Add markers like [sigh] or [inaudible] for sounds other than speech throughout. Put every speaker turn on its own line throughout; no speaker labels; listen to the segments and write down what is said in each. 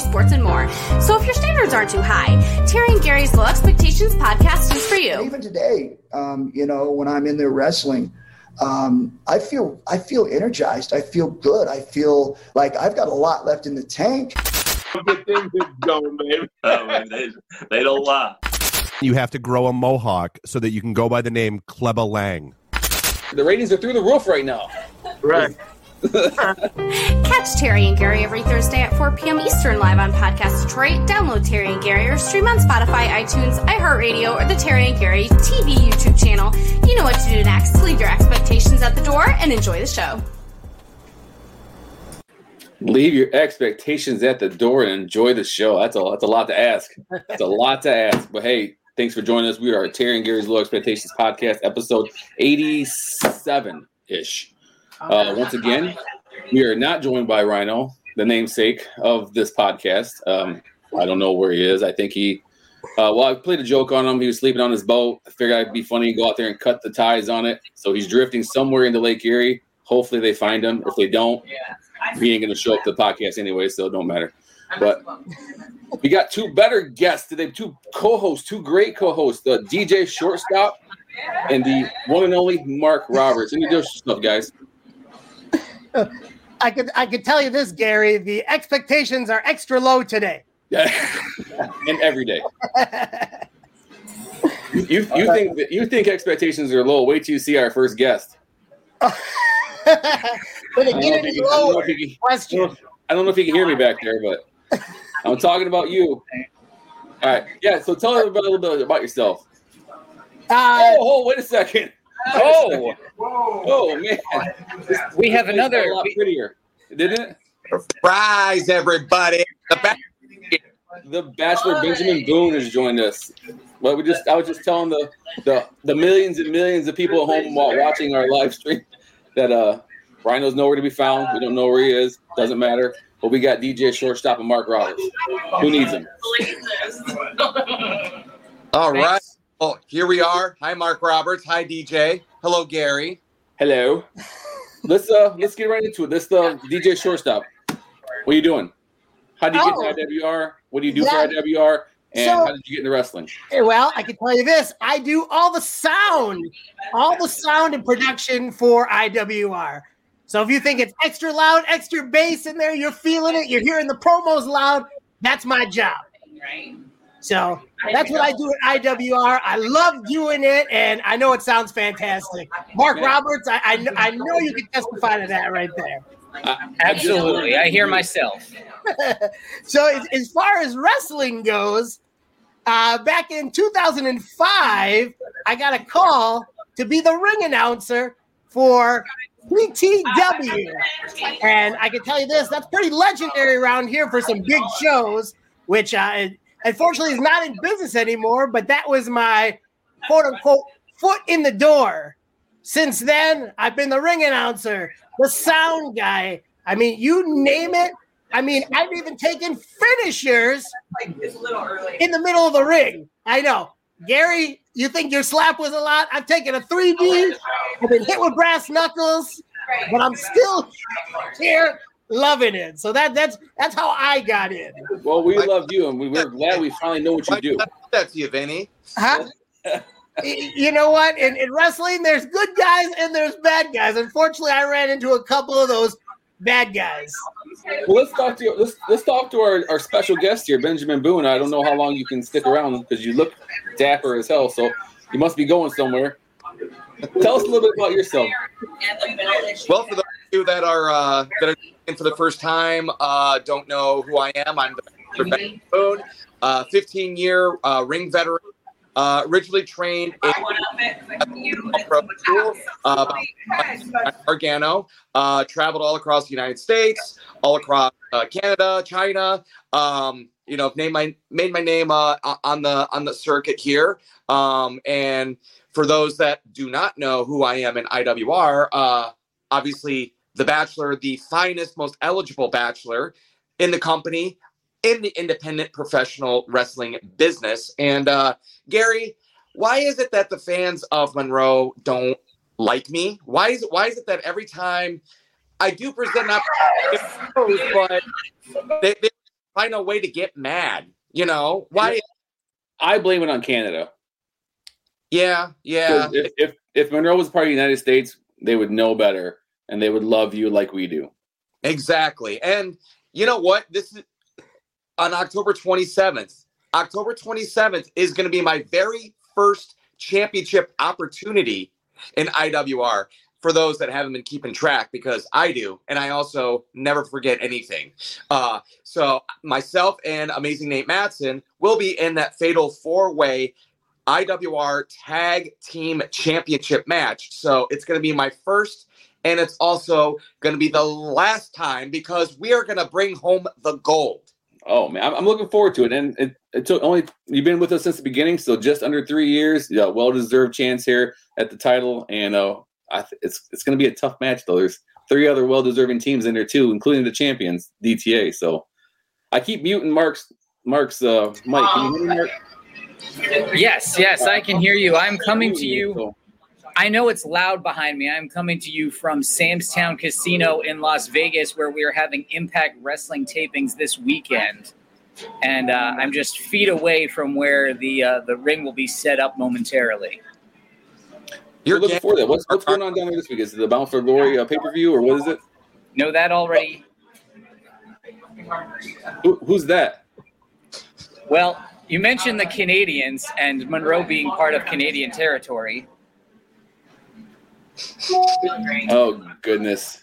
AEW sports and more. So if your standards aren't too high, Terry and Gary's Low Expectations podcast is for you.
Even today, um, you know, when I'm in there wrestling, um, I feel I feel energized. I feel good. I feel like I've got a lot left in the tank.
Good things going, baby.
Oh, man, they, they don't lie.
You have to grow a mohawk so that you can go by the name Kleba Lang.
The ratings are through the roof right now.
Right. [laughs]
Catch Terry and Gary every Thursday at 4 p.m. Eastern live on Podcast Detroit. Download Terry and Gary or stream on Spotify, iTunes, iHeartRadio, or the Terry and Gary TV YouTube channel. You know what to do next. Leave your expectations at the door and enjoy the show.
Leave your expectations at the door and enjoy the show. That's a that's a lot to ask. That's a [laughs] lot to ask. But hey, thanks for joining us. We are Terry and Gary's Low Expectations podcast, episode eighty-seven ish. Uh, once again, we are not joined by Rhino, the namesake of this podcast. Um, I don't know where he is. I think he. Uh, well, I played a joke on him. He was sleeping on his boat. I figured it'd be funny to go out there and cut the ties on it. So he's drifting somewhere into Lake Erie. Hopefully they find him. If they don't, he ain't going to show up to the podcast anyway, so it don't matter. But we got two better guests today, two co-hosts, two great co-hosts, the DJ Shortstop and the one and only Mark Roberts. Introduce yourself, guys.
I could I could tell you this, Gary. The expectations are extra low today.
Yeah, and every day. You, you, you think that you think expectations are low? Wait till you see our first guest. [laughs]
But
I don't know
again,
if
it's
you can- I don't know you
Question.
I don't know if you can hear me back there, but I'm talking about you. All right, yeah. So tell everybody a little bit about yourself.
Uh,
Oh, oh wait a second.
Oh,
Oh man,
we have
It's
another.
a lot prettier, didn't it?
Surprise, everybody. The back.
The Bachelor Benjamin Boone has joined us. Well, we just I was just telling the the, the millions and millions of people at home while watching our live stream that uh Rhino's nowhere to be found. We don't know where he is. Doesn't matter. But we got DJ Shortstop and Mark Roberts. Who needs him?
All right. Well, here we are. Hi, Mark Roberts. Hi, DJ. Hello, Gary.
Hello. Let's uh let's get right into it. This the DJ Shortstop. What are you doing? How did you
Oh.
get to IWR? What do you do
Yeah.
for IWR? And
So-
how did you get into wrestling?
well, I can tell you this: I do all the sound, all the sound and production for IWR. So if you think it's extra loud, extra bass in there, you're feeling it. You're hearing the promos loud. That's my job. So that's what I do at IWR. I love doing it, and I know it sounds fantastic. Mark Roberts, I, I, I know you can testify to that right there.
Absolutely, I hear myself. [laughs]
so as, as far as wrestling goes, uh, back in 2005, I got a call to be the ring announcer for PTW. And I can tell you this, that's pretty legendary around here for some big shows, which uh, unfortunately he's not in business anymore, but that was my quote unquote foot in the door. Since then, I've been the ring announcer, the sound guy. I mean, you name it. I mean, I've even taken finishers in the middle of the ring. I know. Gary, you think your slap was a lot? I've taken a 3D. I've been hit with brass knuckles, but I'm still here loving it. So that that's that's how I got in.
Well, we love you, and we, we're glad we finally know what you do.
did I do that to you, Vinny?
Huh? You know what? In, in wrestling, there's good guys and there's bad guys. Unfortunately, I ran into a couple of those bad guys.
Well, let's talk to you. Let's let's talk to our, our special guest here, Benjamin Boone. I don't know how long you can stick around because you look dapper as hell. So you must be going somewhere. Tell us a little bit about yourself.
Well, for those of you that are uh, that are in for the first time, uh, don't know who I am. I'm the Boone, uh, 15 year uh, ring veteran. Uh, originally trained in pro school by Gargano. Uh, traveled all across the United States, all across uh, Canada, China. Um, you know, made my made my name uh, on the on the circuit here. Um, and for those that do not know who I am in IWR, uh, obviously the Bachelor, the finest, most eligible Bachelor in the company, in the independent professional wrestling business. And uh, Gary, why is it that the fans of Monroe don't like me? Why is it? Why is it that every time I do present opportunities, [laughs] but they, they find a way to get mad. You know why?
I blame it on Canada.
Yeah, yeah.
If, if if Monroe was part of the United States, they would know better and they would love you like we do.
Exactly. And you know what? This is on October 27th. October 27th is going to be my very first championship opportunity in IWR for those that haven't been keeping track because I do. And I also never forget anything. Uh, so myself and Amazing Nate Matson will be in that fatal four way IWR Tag Team Championship match. So it's going to be my first, and it's also going to be the last time because we are going to bring home the gold.
Oh man, I'm, I'm looking forward to it. And it, it took only you've been with us since the beginning, so just under three years. Yeah, well deserved chance here at the title, and uh, I th- it's it's going to be a tough match though. There's three other well deserving teams in there too, including the champions DTA. So I keep muting Mark's Mark's uh, mic. Can you hear me, Mark?
Yes, yes, I can hear you. I'm coming to you.
So-
I know it's loud behind me. I'm coming to you from Sam's Town Casino in Las Vegas, where we are having Impact Wrestling tapings this weekend. And uh, I'm just feet away from where the uh, the ring will be set up momentarily.
You're
You're
looking for that. What's what's going on down there this week? Is it the Bound for Glory uh, pay per view or what is it?
Know that already?
Who, who's that?
Well, you mentioned the Canadians and Monroe being part of Canadian territory. [laughs]
Oh goodness,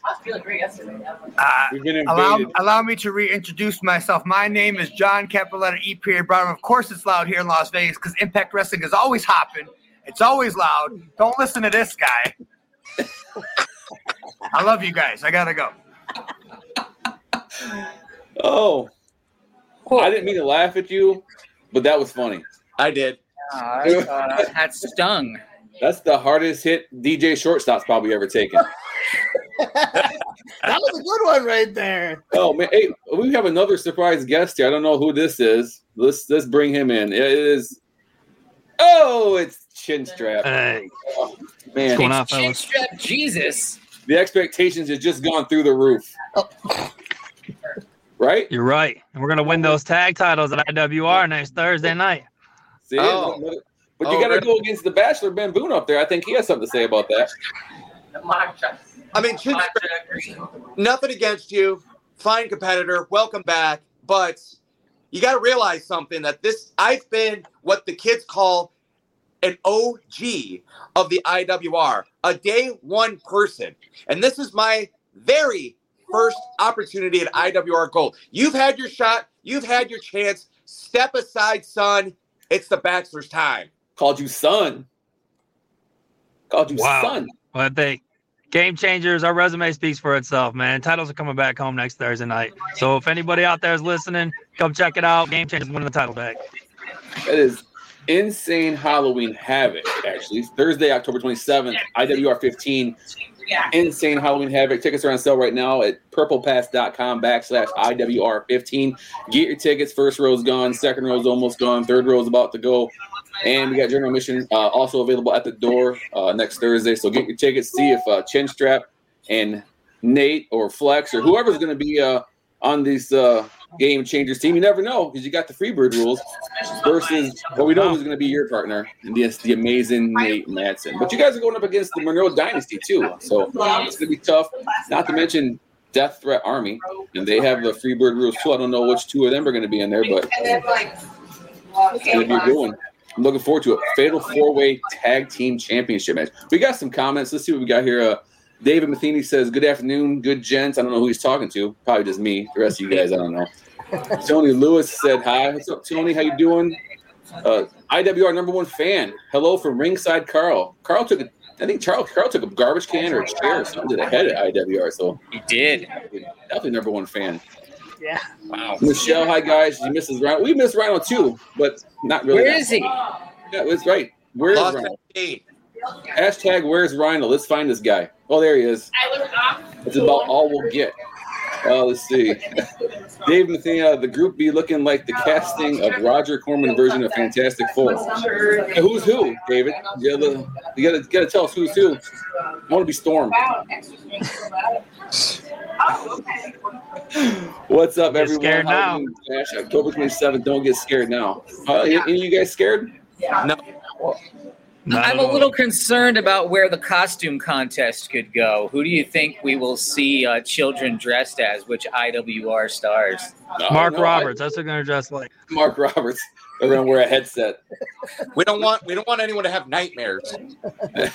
Uh,
we've been
allow, allow me to reintroduce myself. My name is John Capoletta E. Period Brown. Of course, it's loud here in Las Vegas because Impact Wrestling is always hopping. It's always loud. Don't listen to this guy. I love you guys. I gotta go.
Oh, I didn't mean to laugh at you, but that was funny.
I did.
Uh, that stung.
That's the hardest hit DJ shortstop's probably ever taken. [laughs]
That was a good one right there.
Oh man, hey, we have another surprise guest here. I don't know who this is. Let's let's bring him in. It is. Oh, it's Chinstrap.
Hey, oh,
Man,
what's going on,
It's
fellas?
Chinstrap Jesus.
the expectations have just gone through the roof. Oh. Right?
You're right. And we're gonna win those tag titles at IWR next Thursday night.
See,
Oh.
But you
Oh,
got to
really?
go against the Bachelor Ben Boone up there. I think he has something to say about that.
I mean, nothing against you. Fine competitor. Welcome back. But you got to realize something that this, I've been what the kids call an OG of the IWR, a day one person. And this is my very first opportunity at IWR Gold. You've had your shot, you've had your chance. Step aside, son. It's the Bachelor's time.
Called you son. Called you
Wow.
son.
But they game changers, our resume speaks for itself, man. Titles are coming back home next Thursday night. So if anybody out there is listening, come check it out. Game changers winning the title back.
That is insane Halloween havoc. Actually, Thursday, October twenty seventh, IWR fifteen. Insane Halloween havoc. Tickets are on sale right now at purplepass.com backslash IWR fifteen. Get your tickets. First row's gone. Second row's almost gone. Third row's about to go. And we got general admission uh, also available at the door uh, next Thursday. So get your tickets. See if uh, Chinstrap and Nate or Flex or whoever's going to be uh, on these uh, game changers team. You never know because you got the Freebird rules versus well, we know who's going to be your partner, and it's the amazing Nate Madsen. But you guys are going up against the Monroe Dynasty too, so it's going to be tough. Not to mention Death Threat Army, and they have the Freebird rules too. I don't know which two of them are going to be in there, but it's going to be one. I'm looking forward to it. Fatal four way tag team championship match. We got some comments. Let's see what we got here. Uh, David Matheny says, Good afternoon, good gents. I don't know who he's talking to. Probably just me. The rest of you guys, I don't know. [laughs] Tony Lewis said, Hi. What's up, Tony? How you doing? Uh, IWR number one fan. Hello from Ringside Carl. Carl took a I think Charles Carl took a garbage can or a chair or something to the head at IWR. So
He did.
definitely number one fan.
Yeah.
Wow.
Michelle, hi guys. You misses Rhino. We miss Rhino too, but not really.
Where is he?
Yeah, that's right. Where's
Lost
Rhino?
At eight.
Hashtag where's Rhino? Let's find this guy. Oh, there he is. It's about all we'll get. Uh, let's see. [laughs] Dave Mathena, the group be looking like the casting of Roger Corman version of Fantastic Four. Hey, who's who, David? You gotta, you gotta, gotta tell us who's who. I want to be Storm. What's up,
Get
everyone?
scared now.
October 27th. Don't get scared now. Uh, any any of you guys scared?
No.
Not
I'm a
all.
little concerned about where the costume contest could go. Who do you think we will see uh, children dressed as? Which IWR stars?
No,
Mark
no, I-
Roberts. That's what they're gonna dress like.
Mark Roberts. They're gonna wear a headset.
We don't want we don't want anyone to have nightmares. [laughs]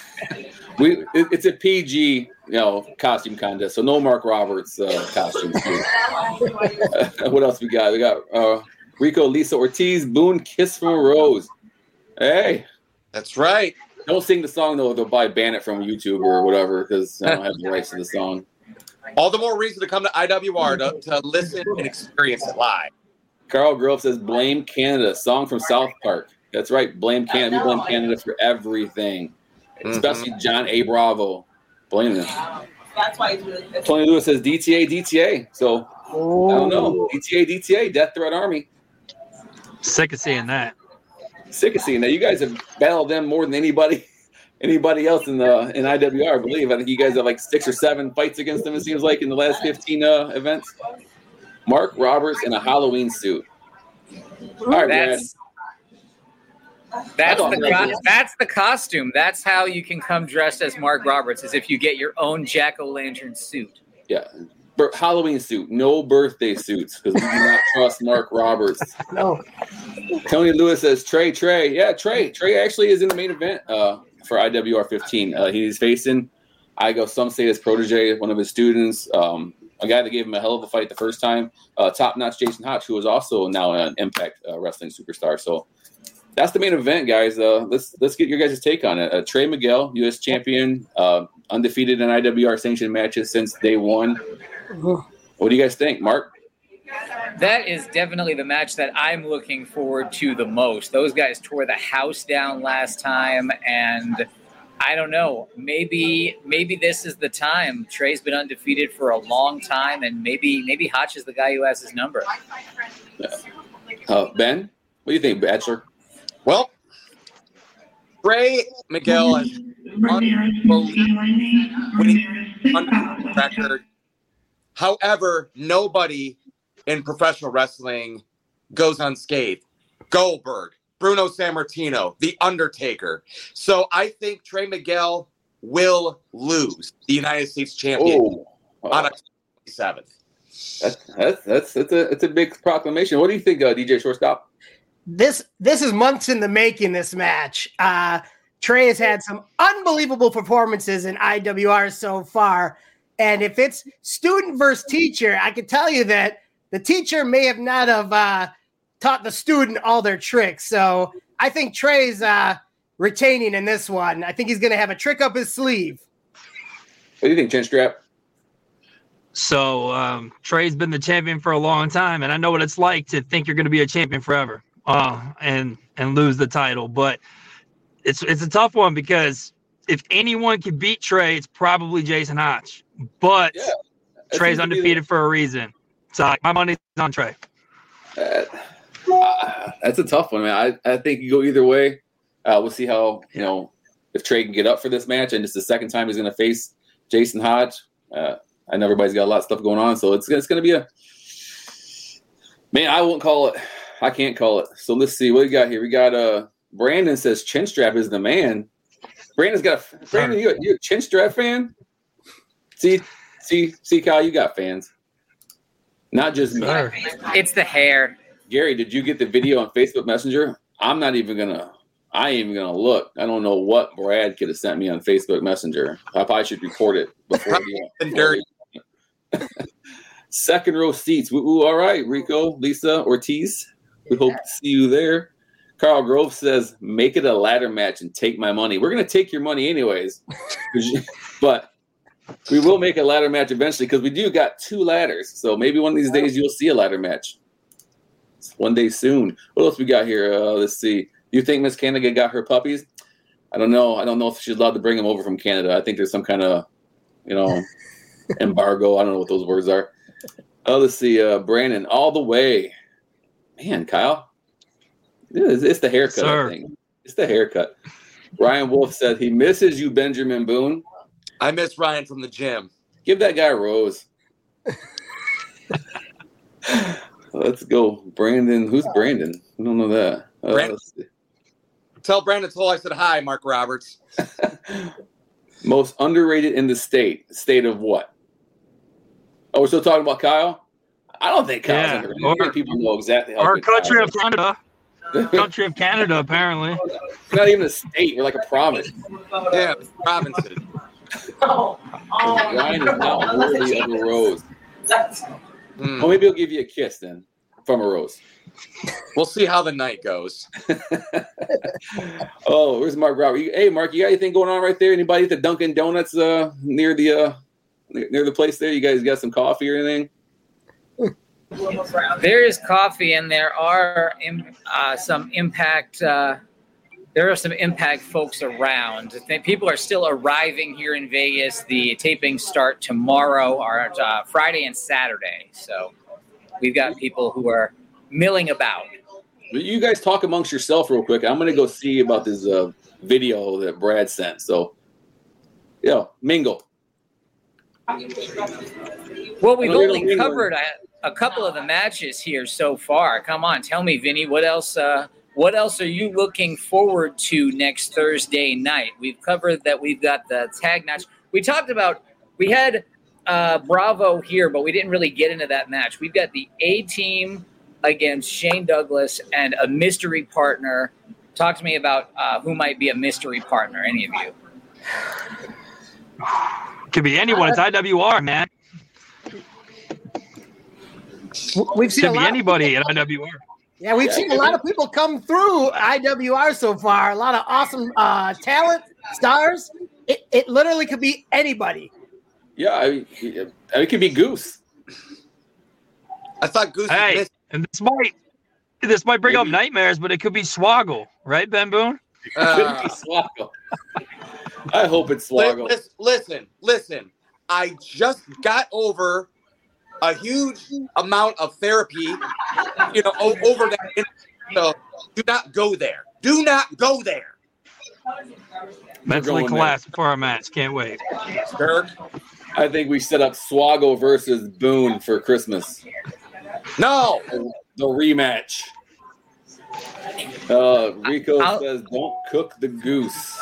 We it, it's a PG, you know, costume contest, so no Mark Roberts uh, costumes. [laughs] what else we got? We got uh, Rico, Lisa Ortiz, Boone, Kiss from a Rose. Hey,
That's right.
don't sing the song though; they'll buy ban it from YouTube or whatever because I don't have the rights to the song.
All the more reason to come to IWR to, to listen and experience it live.
Carl Grove says, "Blame Canada." Song from South Park. That's right. Blame Canada. We blame Canada for everything, mm-hmm. especially John A. Bravo. Blame them.
That's why he's really pissed.
Tony Lewis says DTA, DTA. So I don't know. DTA, DTA, Death Threat Army.
Sick of seeing that.
Sick of seeing that. You guys have battled them more than anybody, [laughs] anybody else in the in IWR. I believe. I think you guys have like six or seven fights against them. It seems like in the last fifteen uh, events. Mark Roberts in a Halloween suit. All right, Brad.
That's that's the co- that's the costume. That's how you can come dressed as Mark Roberts, is if you get your own jack o' lantern suit.
Yeah. Halloween suit, no birthday suits because we do not [laughs] trust Mark Roberts.
No.
Tony Lewis says Trey, Trey, yeah, Trey, Trey actually is in the main event uh, for IWR 15. Uh, he's facing, I go, some say his protege, one of his students, um, a guy that gave him a hell of a fight the first time, uh, top notch Jason Hotch, who is also now an Impact uh, Wrestling superstar. So that's the main event, guys. Uh, let's let's get your guys' take on it. Uh, Trey Miguel, U.S. champion, uh, undefeated in IWR sanctioned matches since day one. What do you guys think, Mark?
That is definitely the match that I'm looking forward to the most. Those guys tore the house down last time, and I don't know. Maybe maybe this is the time. Trey's been undefeated for a long time, and maybe maybe Hotch is the guy who has his number.
Uh, ben, what do you think, Bachelor?
Well, Trey Miguel has unbelievable record. However, nobody in professional wrestling goes unscathed. Goldberg, Bruno Sammartino, The Undertaker. So I think Trey Miguel will lose the United States champion
Oh,
on October 27th.
That's that's that's that's a it's a big proclamation. What do you think, uh, DJ Shortstop?
this this is months in the making. This match, uh, Trey has had some unbelievable performances in IWR so far, and if it's student versus teacher, I can tell you that the teacher may have not have uh, taught the student all their tricks. So I think Trey's uh, retaining in this one. I think he's going to have a trick up his sleeve.
What do you think, Chinstrap?
So um, Trey's been the champion for a long time, and I know what it's like to think you're going to be a champion forever, uh, and and lose the title. But it's it's a tough one because if anyone can beat Trey, it's probably Jason Hotch. But
Yeah,
Trey's
seems to be
undefeated for a reason. So my money's on Trey.
Uh, uh, that's a tough one, man. I, I think you go either way. Uh, we'll see how you know if Trey can get up for this match, and it's the second time he's going to face Jason Hotch. Uh, I know everybody's got a lot of stuff going on, so it's it's going to be a man. I won't call it. I can't call it. So let's see what we got here. We got uh Brandon says Chinstrap is the man. Brandon's got a Brandon. You you a Chinstrap fan? See see see Kyle, you got fans, not just me.
Sure.
It's the hair.
Gary, did you get the video on Facebook Messenger? I'm not even gonna. I ain't even gonna look. I don't know what Brad could have sent me on Facebook Messenger. I probably should report it before. the-
Been dirty. [laughs]
Second row seats. Ooh, ooh, all right, Rico, Lisa Ortiz. We hope to see you there. Carl Grove says, "Make it a ladder match and take my money." We're gonna take your money anyways, [laughs] but we will make a ladder match eventually because we do got two ladders. So maybe one of these days you'll see a ladder match. One day soon. What else we got here? Uh, let's see. Do you think Miss Canada got her puppies? I don't know. I don't know if she's allowed to bring them over from Canada. I think there's some kind of, you know, [laughs] embargo. I don't know what those words are. Oh, let's see. Uh, Brandon, all the way. Man, Kyle. It's, it's the haircut,
Sir.
I think. It's the haircut. Ryan Wolf said he misses you, Benjamin Boone.
I miss Ryan from the gym.
Give that guy a rose. Let's go, Brandon. Who's Brandon? I don't know that. Uh,
Brandon.
let's see.
Tell Brandon Toll I said hi, Mark Roberts. [laughs]
Most underrated in the state. State of what? Oh, we're still talking about Kyle. I don't think Kyle's
Yeah,
underrated.
or-
I think people know exactly how
Our country
Kyle
of Canada. country of Canada, apparently.
is. Not even a state. We're like a province.
Yeah, [laughs] Robinson.
Ryan is not [laughs] worthy of a rose.
Hmm.
Well, maybe he'll give you a kiss then from a rose. [laughs]
We'll see how the night goes.
Oh, where's Mark Robert? You- Hey, Mark, you got anything going on right there? Anybody at the Dunkin' Donuts uh, near the uh, near near the place there? You guys got some coffee or anything?
There is coffee, and there are im- uh, some impact. There are some impact folks around. People are still arriving here in Vegas. The tapings start tomorrow, or uh, Friday and Saturday. So we've got people who are milling about.
You guys talk amongst yourself real quick. I'm gonna go see about this uh, video that Brad sent. So, yeah, mingle.
Well, we've only covered a, a couple of the matches here so far. Come on, tell me, Vinny, what else? Uh, what else are you looking forward to next Thursday night? We've covered that we've got the tag match. We talked about we had uh, Bravo here, but we didn't really get into that match. We've got the A team against Shane Douglas and a mystery partner. Talk to me about uh, who might be a mystery partner. Any of you?
Could be anyone. It's IWR, man.
We've seen
Could
a
be
lot. Of,
anybody at IWR.
Yeah, we've seen a lot of people come through IWR so far. A lot of awesome uh, talent, stars. It, it literally could be anybody.
Yeah, I, I- it could be Goose.
I thought Goose was
Hey,
missing.
and this might this might bring up nightmares, but it could be Swoggle, right, Ben Boone?
Could
Uh,
be Swoggle. I hope it's
li-
Swoggle.
lis- listen, listen. I just got over a huge amount of therapy, you know, o- over that. So do not go there. Do not go there.
Mentally
going there.
collapsed before our match. Can't wait.
Dirk.
I think we set up Swoggle versus Boone for Christmas.
No.
The rematch. Uh, Rico
I'll-
says, "Don't cook the goose."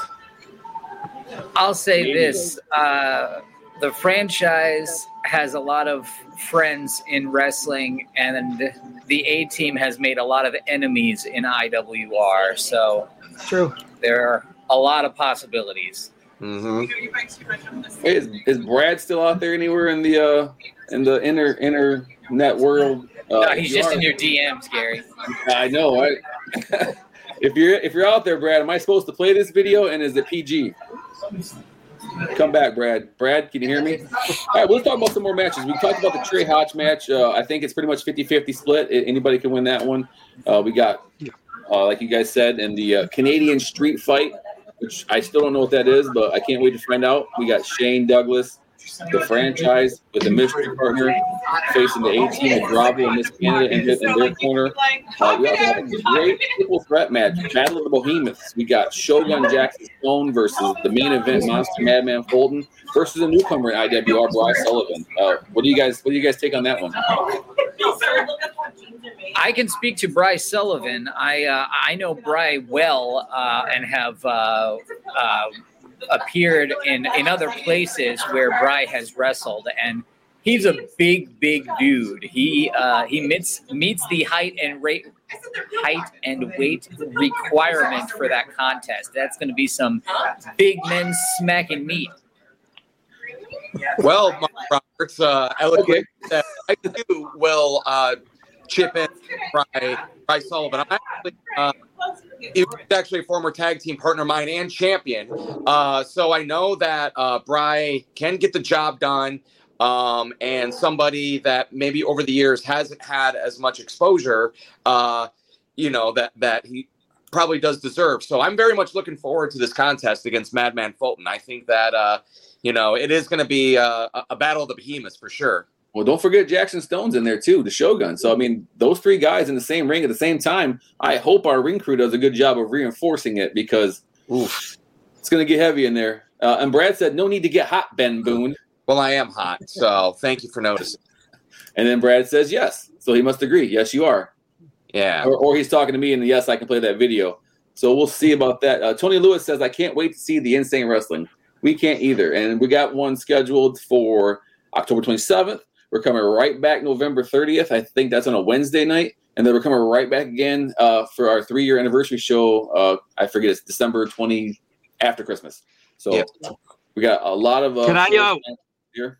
I'll say
Maybe.
this: uh, the franchise has a lot of friends in wrestling, and the A team has made a lot of enemies in IWR. So
True.
there are a lot of possibilities.
Mm-hmm.
Hey, is, is Brad still out there anywhere in the uh in the inner inner net world? Uh,
No, he's just
are-
in your DMs, Gary.
I know. I, [laughs] if you're if you're out there, Brad, am I supposed to play this video? And is it PG? Come back, Brad. Brad, can you hear me? All right, we'll talk about some more matches. We talked about the Trey Hotch match. Uh, I think it's pretty much 50-50 split. Anybody can win that one. Uh, we got, uh, like you guys said, in the uh, Canadian Street Fight, which I still don't know what that is, but I can't wait to find out. We got Shane Douglas, the franchise with the mystery partner facing the A team of Bravo and Miss Canada in, in their corner. Uh, we also have a great triple threat match, Battle of the Behemoths. We got Shogun Jackson Stone versus the main event Monster Madman Fulton versus a newcomer in IWR, Bryce Sullivan. Uh, what do you guys What do you guys take on that one?
I can speak to Bry Sullivan. I uh, I know Bry well uh, and have uh, uh, appeared in in other places where Bry has wrestled, and he's a big, big dude. He uh, he meets meets the height and rate height and weight requirement for that contest. That's going to be some big men smacking meat.
Well, Mark Roberts, uh, eloquent that I too will uh, chip in Bry, Bry Sullivan. I'm actually, uh, he was actually a former tag team partner of mine and champion. Uh, so I know that uh, Bry can get the job done. Um, and somebody that maybe over the years hasn't had as much exposure, uh, you know, that, that he probably does deserve. So I'm very much looking forward to this contest against Madman Fulton. I think that, uh, you know, it is going to be uh, a, a battle of the behemoths for sure.
Well, don't forget Jackson Stone's in there too, the Shogun. So I mean, those three guys in the same ring at the same time. I hope our ring crew does a good job of reinforcing it because oof, it's going to get heavy in there. Uh, and Brad said, "No need to get hot, Ben Boone."
Well, I am hot, so thank you for noticing.
And then Brad says yes, so he must agree. Yes, you are.
Yeah.
Or, or he's talking to me, and yes, I can play that video. So we'll see about that. Uh, Tony Lewis says, I can't wait to see the Insane Wrestling. We can't either. And we got one scheduled for October 27th. We're coming right back November 30th. I think that's on a Wednesday night. And then we're coming right back again uh, for our three year anniversary show. Uh, I forget it's December 20 after Christmas. So
Yep.
we got a lot of. Uh,
Can I, uh,
here?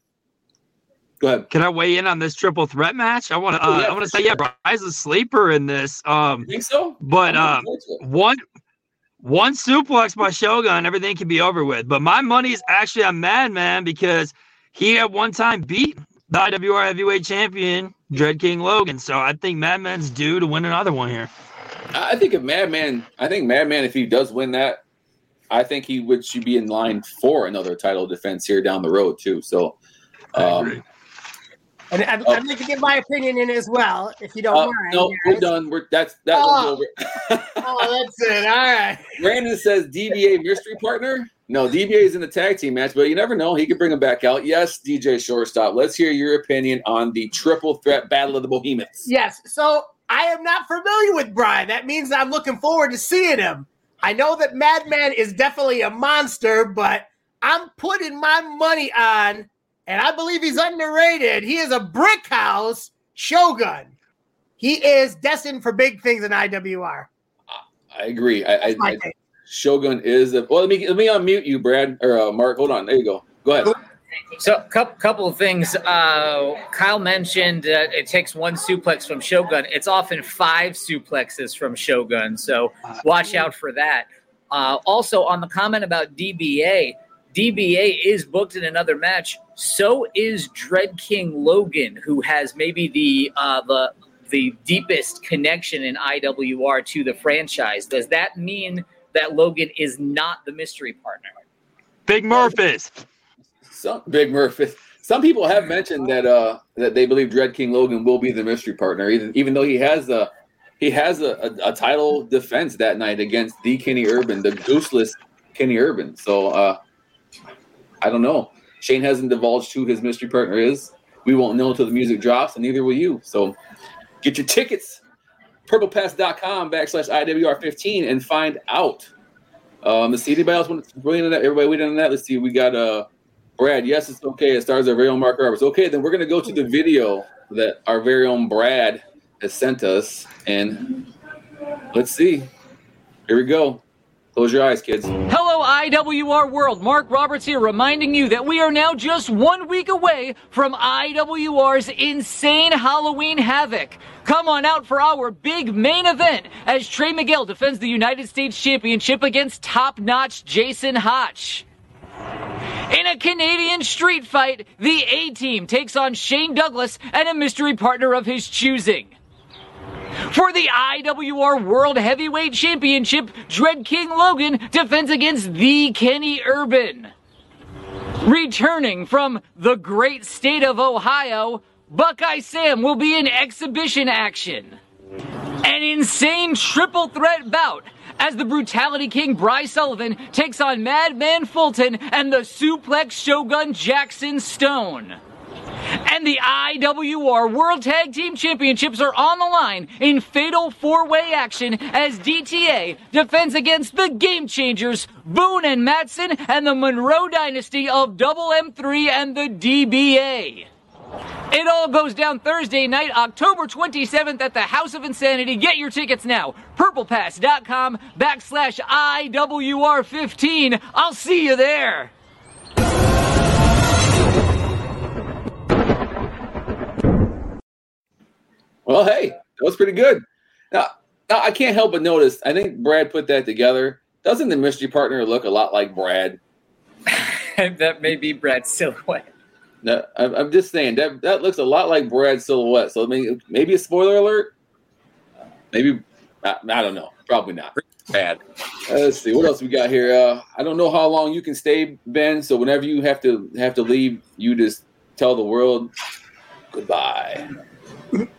Go ahead.
Can I weigh in on this triple threat match? I want to. Uh,
Oh, yeah.
I want to say, yeah, Bry's a sleeper in this. Um,
think so?
But um,
looking forward to it.
one one suplex by Shogun, everything can be over with. But my money is actually on Madman because he at one time beat the IWR Heavyweight Champion Dread King Logan. So I think Madman's due to win another one here.
I think if Madman, I think Madman, if he does win that, I think he would should be in line for another title defense here down the road too. So, um,
And I'd, I'd like to give my opinion in as well, if you don't
uh,
mind.
no, we're done. We're that's that
Oh.
over. [laughs]
Oh, that's it. All right.
Brandon says DBA mystery partner. No, DBA is in the tag team match, but you never know. He could bring him back out. Yes, DJ Shortstop. Let's hear your opinion on the triple threat battle of the Bohemians.
Yes. So I am not familiar with Brian. That means I'm looking forward to seeing him. I know that Madman is definitely a monster, but I'm putting my money on, and I believe he's underrated. He is a brick house Shogun. He is destined for big things in IWR.
I agree. I, I, I. Shogun is a, well. Let me let me unmute you, Brad or uh, Mark. Hold on. There you go. Go ahead.
So, couple couple of things. Uh, Kyle mentioned uh, it takes one suplex from Shogun. It's often five suplexes from Shogun. So watch out for that. Uh, also, on the comment about DBA, DBA is booked in another match. So is Dread King Logan, who has maybe the uh, the the deepest connection in IWR to the franchise. Does that mean that Logan is not the mystery partner?
Big Murphys.
Some Big Murphy. Some people have mentioned that uh that they believe Dread King Logan will be the mystery partner, even, even though he has a he has a, a, a title defense that night against the Kenny Urban, the gooseless Kenny Urban. So uh I don't know. Shane hasn't divulged who his mystery partner is. We won't know until the music drops, and neither will you. So get your tickets, purplepass.com backslash IWR15 and find out. Um, let's see anybody else want to weigh in on that? Everybody in on that. Let's see. We got uh Brad. Yes, it's okay. It stars our very own Mark Roberts. Okay, then we're gonna go to the video that our very own Brad has sent us, and let's see. Here we go. Close your eyes, kids.
Hello, IWR World. Mark Roberts here, reminding you that we are now just one week away from IWR's insane Halloween Havoc. Come on out for our big main event as Trey Miguel defends the United States Championship against top notch Jason Hotch. In a Canadian street fight, the A team takes on Shane Douglas and a mystery partner of his choosing. For the IWR World Heavyweight Championship, Dread King Logan defends against the Kenny Urban. Returning from the great state of Ohio, Buckeye Sam will be in exhibition action. An insane triple threat bout as the Brutality King Bryce Sullivan takes on Madman Fulton and the Suplex Shogun Jackson Stone. And the IWR World Tag Team Championships are on the line in fatal four way action as DTA defends against the Game Changers, Boone and Matson, and the Monroe Dynasty of Double M3 and the DBA. It all goes down Thursday night, October 27th at the House of Insanity. Get your tickets now. PurplePass.com backslash IWR15. I'll see you there.
Well, hey, that was pretty good. Now, now I can't help but notice. I think Brad put that together. Doesn't the mystery partner look a lot like Brad? [laughs]
that may be Brad's silhouette.
No, I'm, I'm just saying that that looks a lot like Brad's silhouette. So maybe maybe a spoiler alert. Maybe I, I don't know. Probably not.
Bad.
Uh, let's see what else we got here. Uh, I don't know how long you can stay, Ben. So whenever you have to have to leave, you just tell the world goodbye.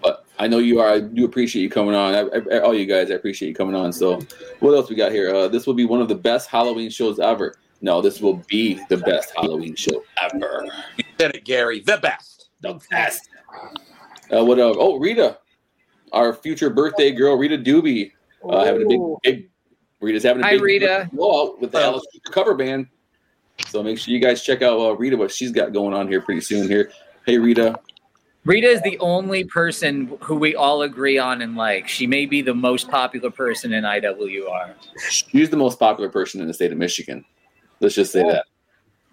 But I know you are. I do appreciate you coming on. I, I, all you guys, I appreciate you coming on. So what else we got here? Uh, this will be one of the best Halloween shows ever. No, this will be the best Halloween show ever.
You said it, Gary. The best.
The best. Uh, what? Uh, oh, Rita, our future birthday girl, Rita Doobie, uh, having a big, big. Rita's having a
Hi,
big
Rita.
blowout with the Alice Cooper cover band. So make sure you guys check out uh, Rita what she's got going on here pretty soon. Here, hey Rita,
Rita is the only person who we all agree on and like. She may be the most popular person in IWR.
she's the most popular person in the state of Michigan. Let's just say that.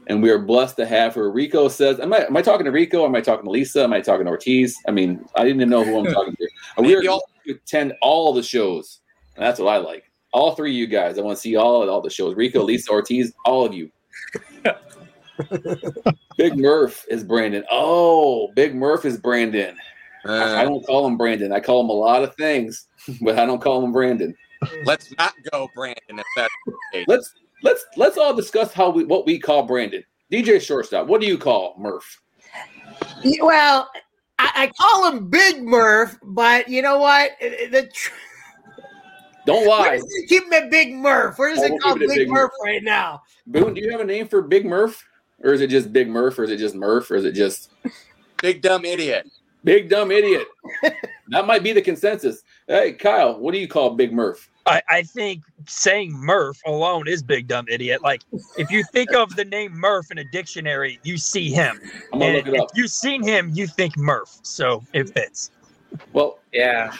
And we are blessed to have her. Rico says, am I, am I talking to Rico? Am I talking to Lisa? Am I talking to Ortiz? I mean, I didn't even know who I'm [laughs] talking to. We are going to attend all the shows. And that's what I like. All three of you guys. I want to see all all the shows. Rico, Lisa, Ortiz, all of you. Big Murph is Brandon. Oh, Big Murph is Brandon. I I don't call him Brandon. I call him a lot of things, but I don't call him Brandon.
Let's not go, Brandon. If that's the case.
Let's let's let's all discuss how we what we call Brandon. DJ shortstop. What do you call Murph?
Well, I, I call him Big Murph, but you know what? The tr-
Don't lie.
just gonna keep him at Big Murph. We're just
Oh,
gonna call
it at
Big,
Big
Murph
Murph.
right now.
Boone, do you have a name for Big Murph, or is it just Big Murph, or is it just Murph, or is it just
Big dumb idiot?
Big dumb idiot? that might be the consensus. Hey, Kyle, what do you call Big Murph?
I, I think saying Murph alone is big dumb idiot. Like if you think of the name Murph in a dictionary, you see him.
I'm gonna
And
look it
if you've seen him, you think Murph. So it fits.
Well,
Yeah.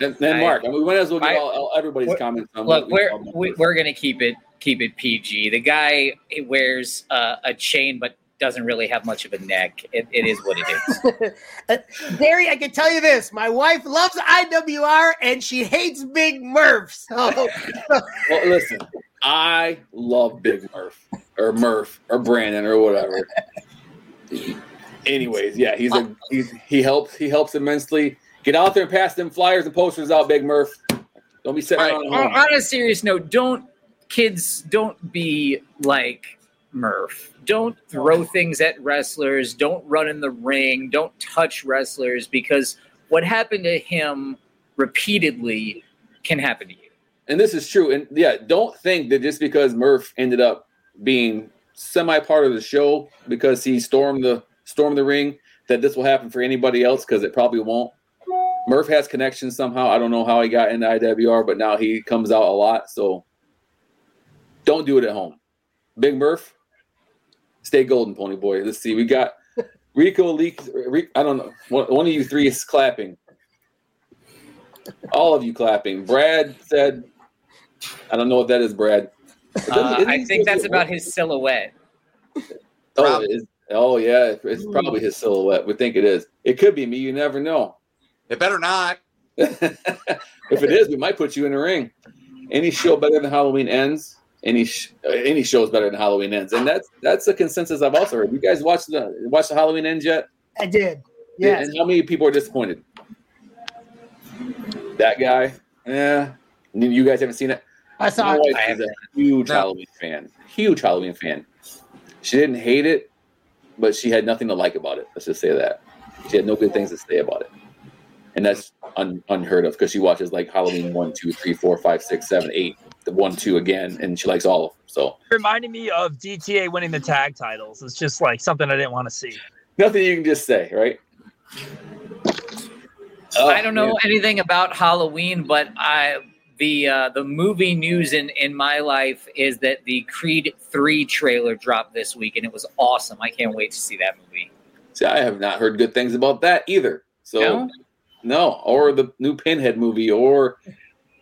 and then Mark. I mean, we might as well get
I-
all, all- everybody's
Look-
comments on
Look,
we
we're we,
Murph.
we're gonna keep it keep it PG. The guy wears uh, a chain, but doesn't really have much of a neck. It, it is what it is. [laughs]
Gary, I can tell you this: my wife loves IWR and she hates Big Murph. So [laughs]
Well, listen, I love Big Murph or Murph or Brandon or whatever. Anyways, yeah, he's a he's, he helps he helps immensely. Get out there and pass them flyers and posters out, Big Murph. Don't be sitting around at
on,
home.
on a serious note, don't kids don't be like Murph. Don't throw things at wrestlers. Don't run in the ring. Don't touch wrestlers because what happened to him repeatedly can happen to you.
And this is true. And yeah, don't think that just because Murph ended up being semi part of the show because he stormed the stormed the ring that this will happen for anybody else because it probably won't. Murph has connections somehow. I don't know how he got into IWR, but now he comes out a lot. So don't do it at home. Big Murph, stay golden, pony boy. Let's see. We got [laughs] Rico Leak. I don't know. One, one of you three is clapping. All of you clapping. Brad said, I don't know what that is, Brad.
Uh, I think that's about his silhouette.
Oh, it is. oh yeah, it's probably his silhouette. We think it is. It could be me. You never know.
It better not. [laughs]
if it is, we might put you in the ring. Any show better than Halloween ends. Any sh- uh, any show is better than Halloween ends, and that's that's a consensus I've also heard. You guys watch the watch the Halloween ends yet?
I did. Yeah.
And how many people are disappointed? That guy. Yeah. You guys haven't seen it.
I saw
My
it.
wife
I
is a huge Halloween fan. Huge Halloween fan. She didn't hate it, but she had nothing to like about it. Let's just say that. She had no good things to say about it. And that's un- unheard of because she watches like Halloween 1, 2, 3, 4, 5, 6, 7, 8, the 1, 2 again, and she likes all of them. So
Reminding me of DTA winning the tag titles. It's just like something I didn't want to see.
nothing you can just say, right? Oh,
I don't know
man.
anything about Halloween, but I the uh, the movie news in in my life is that the Creed three trailer dropped this week, and it was awesome. I can't wait to see that movie.
See, I have not heard good things about that either. So
No?
no, or the new Pinhead movie, or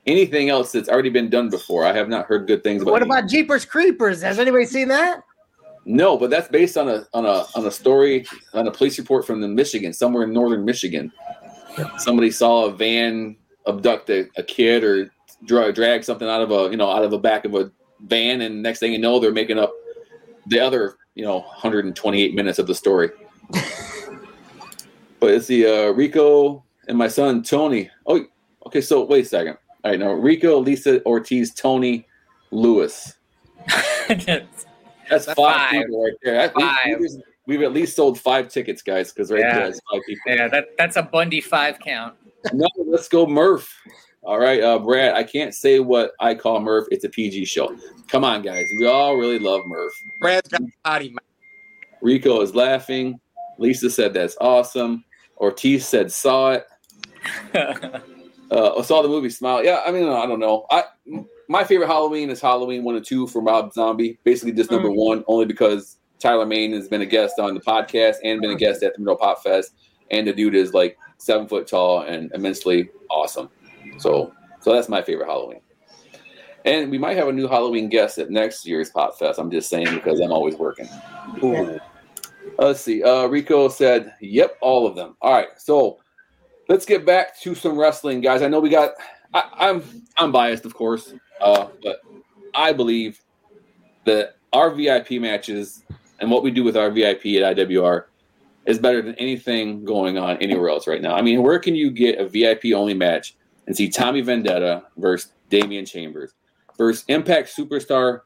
anything else that's already been done before. I have not heard good things about.
What
any-
about Jeepers Creepers? Has anybody seen that?
No, but that's based on a on a on a story on a police report from the Michigan, somewhere in northern Michigan. Somebody saw a van abduct a, a kid or dra- drag something out of a you know out of the back of a van, and next thing you know, they're making up the other you know 128 minutes of the story. [laughs] but it's the uh, Rico and my son Tony. Oh, okay. So wait a second. All right, now Rico, Lisa Ortiz, Tony, Lewis. [laughs] That's five,
Five.
people right there. That- we-
Five.
We've, we've at least sold five tickets, guys, because right
Yeah.
there is five people.
Yeah, that that's a Bundy five count.
No, let's go Murph. All right, uh, Brad. I can't say what I call Murph. It's a PG show. Come on, guys. We all really love Murph.
Brad's got a potty mouth.
Rico is laughing. Lisa said that's awesome. Ortiz said saw it. [laughs] uh, saw the movie Smile. Yeah, I mean, I don't know. I my favorite Halloween is Halloween one and two from Rob Zombie. Basically, just number
Mm.
one, only because Tyler Mane has been a guest on the podcast and been a guest at the Middle Pop Fest, and the dude is like seven foot tall and immensely awesome. So, so that's my favorite Halloween. And we might have a new Halloween guest at next year's Pop Fest. I'm just saying because I'm always working. Let's see. Uh, Rico said, "Yep, all of them." All right, so let's get back to some wrestling, guys. I know we got. I, I'm I'm biased, of course, uh, but I believe that our VIP matches and what we do with our VIP at IWR is better than anything going on anywhere else right now. I mean, where can you get a VIP only match and see Tommy Vendetta versus Damian Chambers versus Impact superstar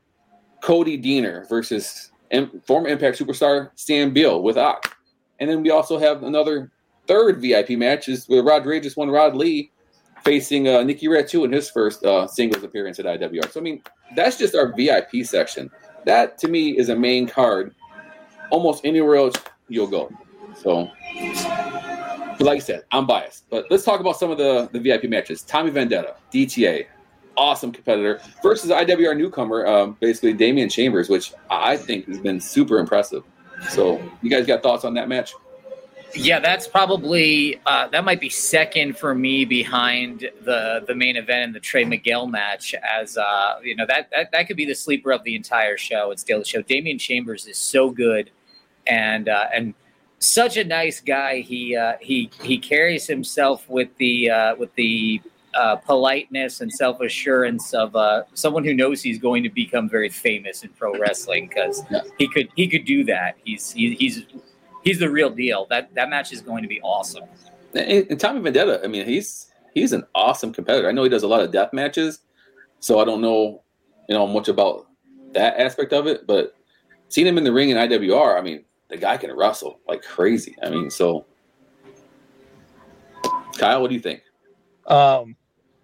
Cody Deaner versus Im- former Impact superstar Sam Beal with Ock. And then we also have another third VIP match is with Rodriguez one Rod Lee facing uh, Nikki Ratu in his first uh, singles appearance at IWR. So I mean, that's just our VIP section. That to me is a main card. Almost anywhere else you'll go. So, like I said, I'm biased. But let's talk about some of the the VIP matches. Tommy Vendetta, DTA, awesome competitor versus IWR newcomer, um, basically Damian Chambers, which I think has been super impressive. So, you guys got thoughts on that match?
Yeah, that's probably uh, that might be second for me behind the the main event and the Trey Miguel match. As uh, you know, that, that that could be the sleeper of the entire show. It's Daily Show. Damian Chambers is so good, and uh, and such a nice guy. He uh, he he carries himself with the uh, with the uh, politeness and self assurance of someone who knows he's going to become very famous in pro wrestling because he could he could do that. He's he, he's he's the real deal. That that match is going to be awesome.
And, and Tommy Vendetta, I mean, he's he's an awesome competitor. I know he does a lot of death matches, so I don't know, you know, much about that aspect of it. But seeing him in the ring in IWR, I mean, the guy can wrestle like crazy. I mean, so Kyle, what do you think?
Um,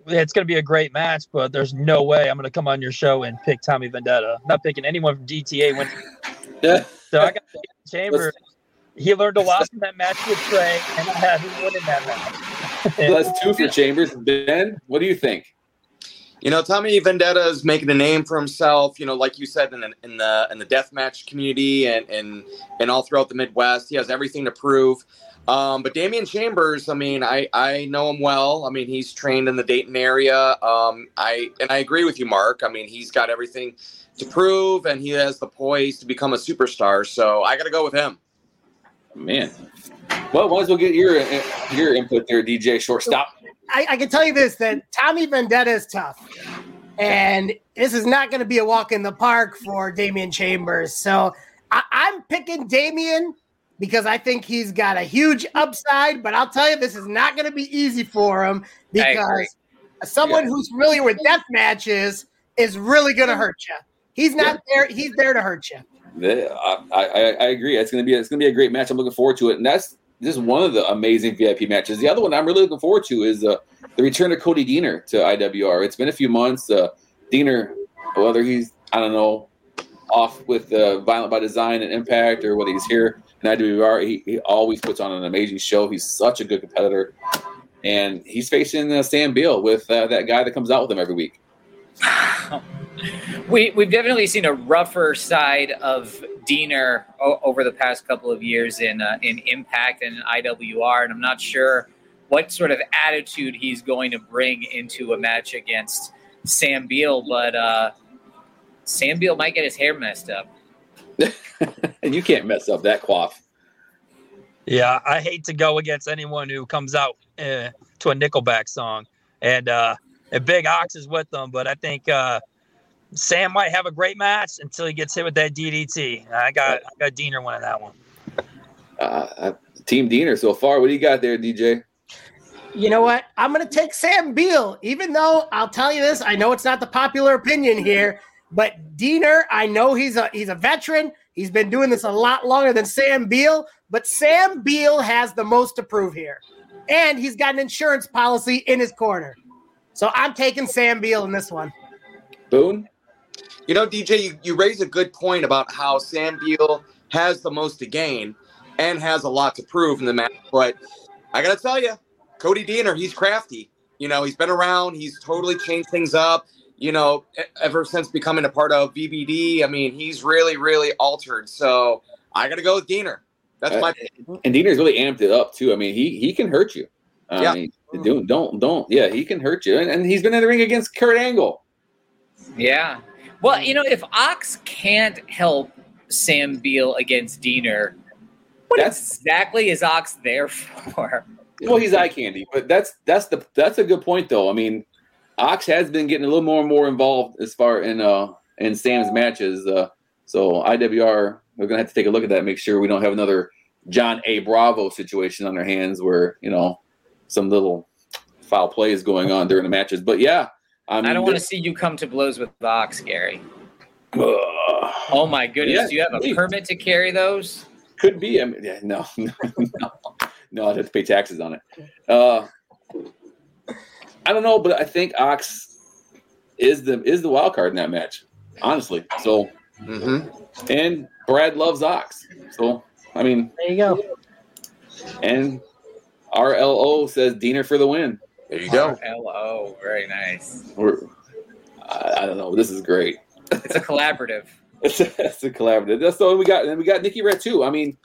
it's going to be a great match, but there's no way I'm going to come on your show and pick Tommy Vendetta. I'm not picking anyone from DTA. When
yeah, [laughs]
so I got Chambers. He learned a lot from that match with Trey, and I had him winning that match.
So that's two for Chambers. Ben, what do you think?
You know, Tommy Vendetta is making a name for himself. You know, like you said in the in the in the deathmatch community and and and all throughout the Midwest, he has everything to prove. Um, but Damian Chambers, I mean, I I know him well. I mean, he's trained in the Dayton area. Um, I and I agree with you, Mark. I mean, he's got everything to prove, and he has the poise to become a superstar. So I got to go with him.
Man, well, might as well get your your input there, DJ Shortstop.
I, I can tell you this that Tommy Vendetta is tough. And this is not going to be a walk in the park for Damian Chambers. So I, I'm picking Damian because I think he's got a huge upside. But I'll tell you, this is not going to be easy for him because someone who's familiar with death matches is really going to hurt you. He's not there. He's there to hurt you.
I, I, I agree. It's gonna be it's gonna be a great match. I'm looking forward to it, and that's just one of the amazing VIP matches. The other one I'm really looking forward to is uh, the return of Cody Deaner to IWR. It's been a few months. Uh, Deaner, whether he's I don't know off with uh, Violent by Design and Impact, or whether he's here in IWR, he, he always puts on an amazing show. He's such a good competitor, and he's facing uh, Sam Beal with uh, that guy that comes out with him every week.
We we've definitely seen a rougher side of Deaner o- over the past couple of years in uh, in Impact and in IWR, and I'm not sure what sort of attitude he's going to bring into a match against Sam Beal, but uh, Sam Beal might get his hair messed up. [laughs]
and you can't mess up that quaff.
Yeah, I hate to go against anyone who comes out uh, to a Nickelback song, and uh, and Big Ox is with them. But I think uh, Sam might have a great match until he gets hit with that DDT. I got I got Deaner winning that one.
Uh, Team Deaner so far. What do you got there, DJ?
You know what? I'm going to take Sam Beal, even though I'll tell you this. I know it's not the popular opinion here, but Deaner, I know he's a he's a veteran. He's been doing this a lot longer than Sam Beal, but Sam Beal has the most to prove here, and he's got an insurance policy in his corner. So I'm taking Sam Beal in this one.
Boone.
You know, DJ, you, you raise a good point about how Sam Beal has the most to gain and has a lot to prove in the match. But I got to tell you, Cody Deaner, he's crafty. You know, he's been around. He's totally changed things up. You know, ever since becoming a part of VBD, I mean, he's really, really altered. So I got to go with Deaner. That's my.
Uh, and Deaner's really amped it up too. I mean, he he can hurt you. I
Yeah.
mean, don't don't don't. Yeah, he can hurt you, and, and he's been in the ring against Kurt Angle.
Yeah. Well, you know, if Ox can't help Sam Beal against Deaner, what exactly is Ox there for?
Well, he's eye candy, but that's that's the that's a good point though. I mean, Ox has been getting a little more and more involved as far in uh in Sam's matches. Uh, so IWR, we're gonna have to take a look at that, make sure we don't have another John A. Bravo situation on their hands where you know some little foul plays going on during the matches. But yeah, I, mean,
I don't want to see you come to blows with Ox, Gary. Oh my goodness!
Yeah,
Do you have a
please.
permit to carry those?
Could be. I mean, yeah, no, [laughs] no, no, no. I'd have to pay taxes on it. Uh, I don't know, but I think Ox is the is the wild card in that match. Honestly, so and Brad loves Ox. So I mean,
there you go.
And RLO says Deaner for the win.
There you go.
Hello, very nice.
We're, I, I don't know. This is great.
It's a collaborative. [laughs]
It's a, it's a collaborative. That's the one we got. And we got Nikki Red too. I mean,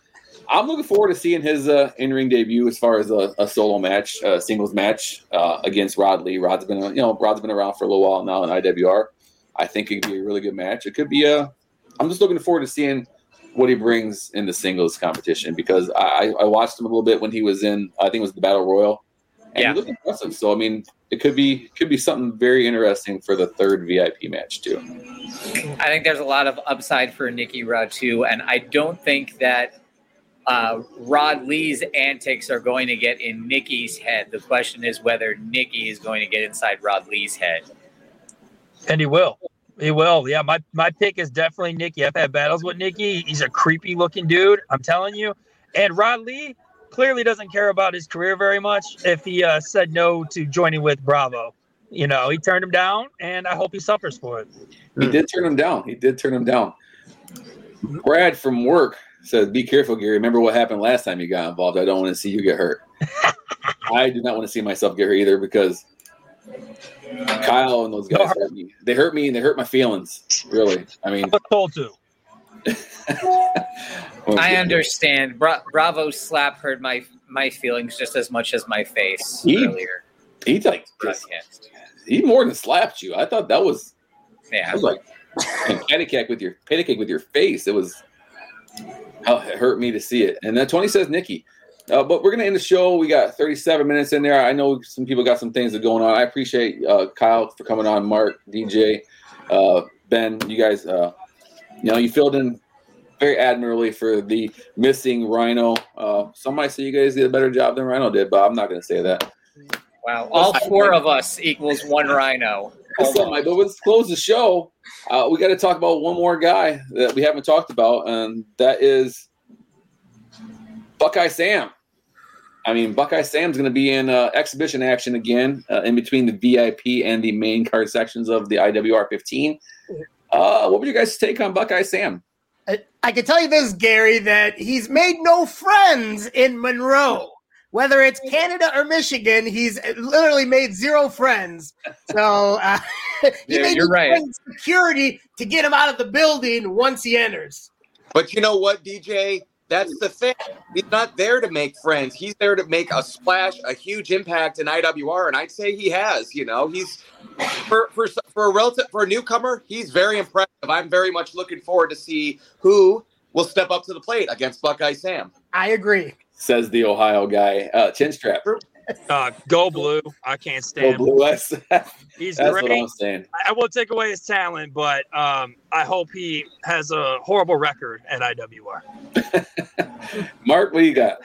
I'm looking forward to seeing his uh, in-ring debut as far as a, a solo match, a singles match uh, against Rod Lee. Rod's been, you know, Rod's been around for a little while now in IWR. I think it could be a really good match. It could be a. I'm just looking forward to seeing what he brings in the singles competition because I, I watched him a little bit when he was in. I think it was the Battle Royal, and
Yeah.
he looked impressive. So I mean, it could be could be something very interesting for the third VIP match too.
I think there's a lot of upside for Nikki Rod too, and I don't think that uh, Rod Lee's antics are going to get in Nikki's head. The question is whether Nikki is going to get inside Rod Lee's head.
And he will. He will. Yeah, my, my pick is definitely Nikki. I've had battles with Nikki. He's a creepy looking dude. I'm telling you. And Rod Lee clearly doesn't care about his career very much if he uh, said no to joining with Bravo. You know, he turned him down, and I hope he suffers for it.
He did turn him down. He did turn him down. Brad from work says, "Be careful, Gary. Remember what happened last time you got involved. I don't want to see you get hurt. [laughs] I do not want to see myself get hurt either because Kyle and those guys hurt me. They hurt me and they hurt my feelings. Really. I mean, I
told to.
I understand. Bra- Bravo slap hurt my my feelings just as much as my face
He-
earlier.
He like
broadcast.
he more than slapped you. I thought that was.
Yeah.
I was like, and patty cake with your patty cake with your face. It was. Oh, it hurt me to see it. And then Tony says Nikki. Uh, but we're gonna end the show. We got 37 minutes in there. I know some people got some things that going on. I appreciate uh, Kyle for coming on, Mark, DJ, uh, Ben. You guys, uh, you know, you filled in very admirably for the missing Rhino. Uh, some might say you guys did a better job than Rhino did, but I'm not gonna say that.
Wow, all four of us equals one rhino. [laughs]
But let's close the show. Uh, we got to talk about one more guy that we haven't talked about, and that is Buckeye Sam. I mean, Buckeye Sam's going to be in uh, exhibition action again uh, in between the VIP and the main card sections of the IWR 15. Uh, what would you guys take on Buckeye Sam?
I, I can tell you this, Gary, that he's made no friends in Monroe. Whether it's Canada or Michigan, he's literally made zero friends. So uh, [laughs] he
Yeah,
may
you're
need
right.
security to get him out of the building once he enters.
But you know what, DJ? That's the thing. He's not there to make friends. He's there to make a splash, a huge impact in IWR, and I'd say he has. You know, he's for for for a relative for a newcomer, he's very impressive. I'm very much looking forward to see who will step up to the plate against Buckeye Sam.
I agree.
Says the Ohio guy, uh, Chinstrap. [laughs]
Uh, go blue. I can't
Go
stand him.
blue. [laughs] That's,
He's
that's
great.
what I'm saying.
I I won't take away his talent, but um, I hope he has a horrible record at IWR. [laughs]
Mark, what you got?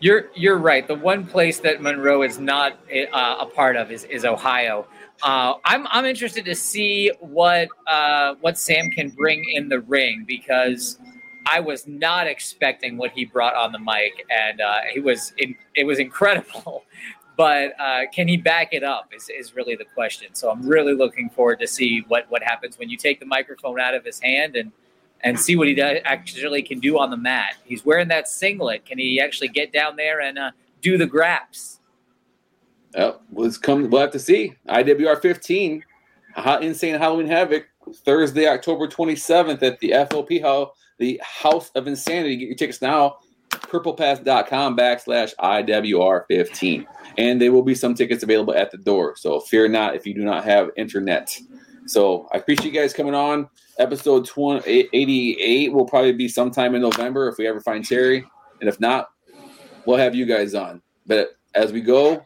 You're you're right. The one place that Monroe is not uh, a part of is, is Ohio. Uh, I'm I'm interested to see what uh, what Sam can bring in the ring because I was not expecting what he brought on the mic, and uh, he was in, it was incredible. [laughs] But uh, can he back it up? Is, is really the question. So I'm really looking forward to see what, what happens when you take the microphone out of his hand and and see what he does, actually can do on the mat. He's wearing that singlet. Can he actually get down there and uh, do the graps.
Yep, let's come. We'll have to see. IWR 15, Hot Insane Halloween Havoc, Thursday, October 27th at the FOP Hall, the House of Insanity. Get your tickets now. Purplepass.com backslash IWR 15. And there will be some tickets available at the door. So fear not if you do not have internet. So I appreciate you guys coming on. Episode 20, 88 will probably be sometime in November if we ever find Terry. And if not, we'll have you guys on. But as we go,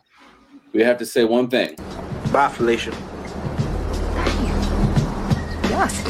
we have to say one thing.
Bye, Felicia.
Yes.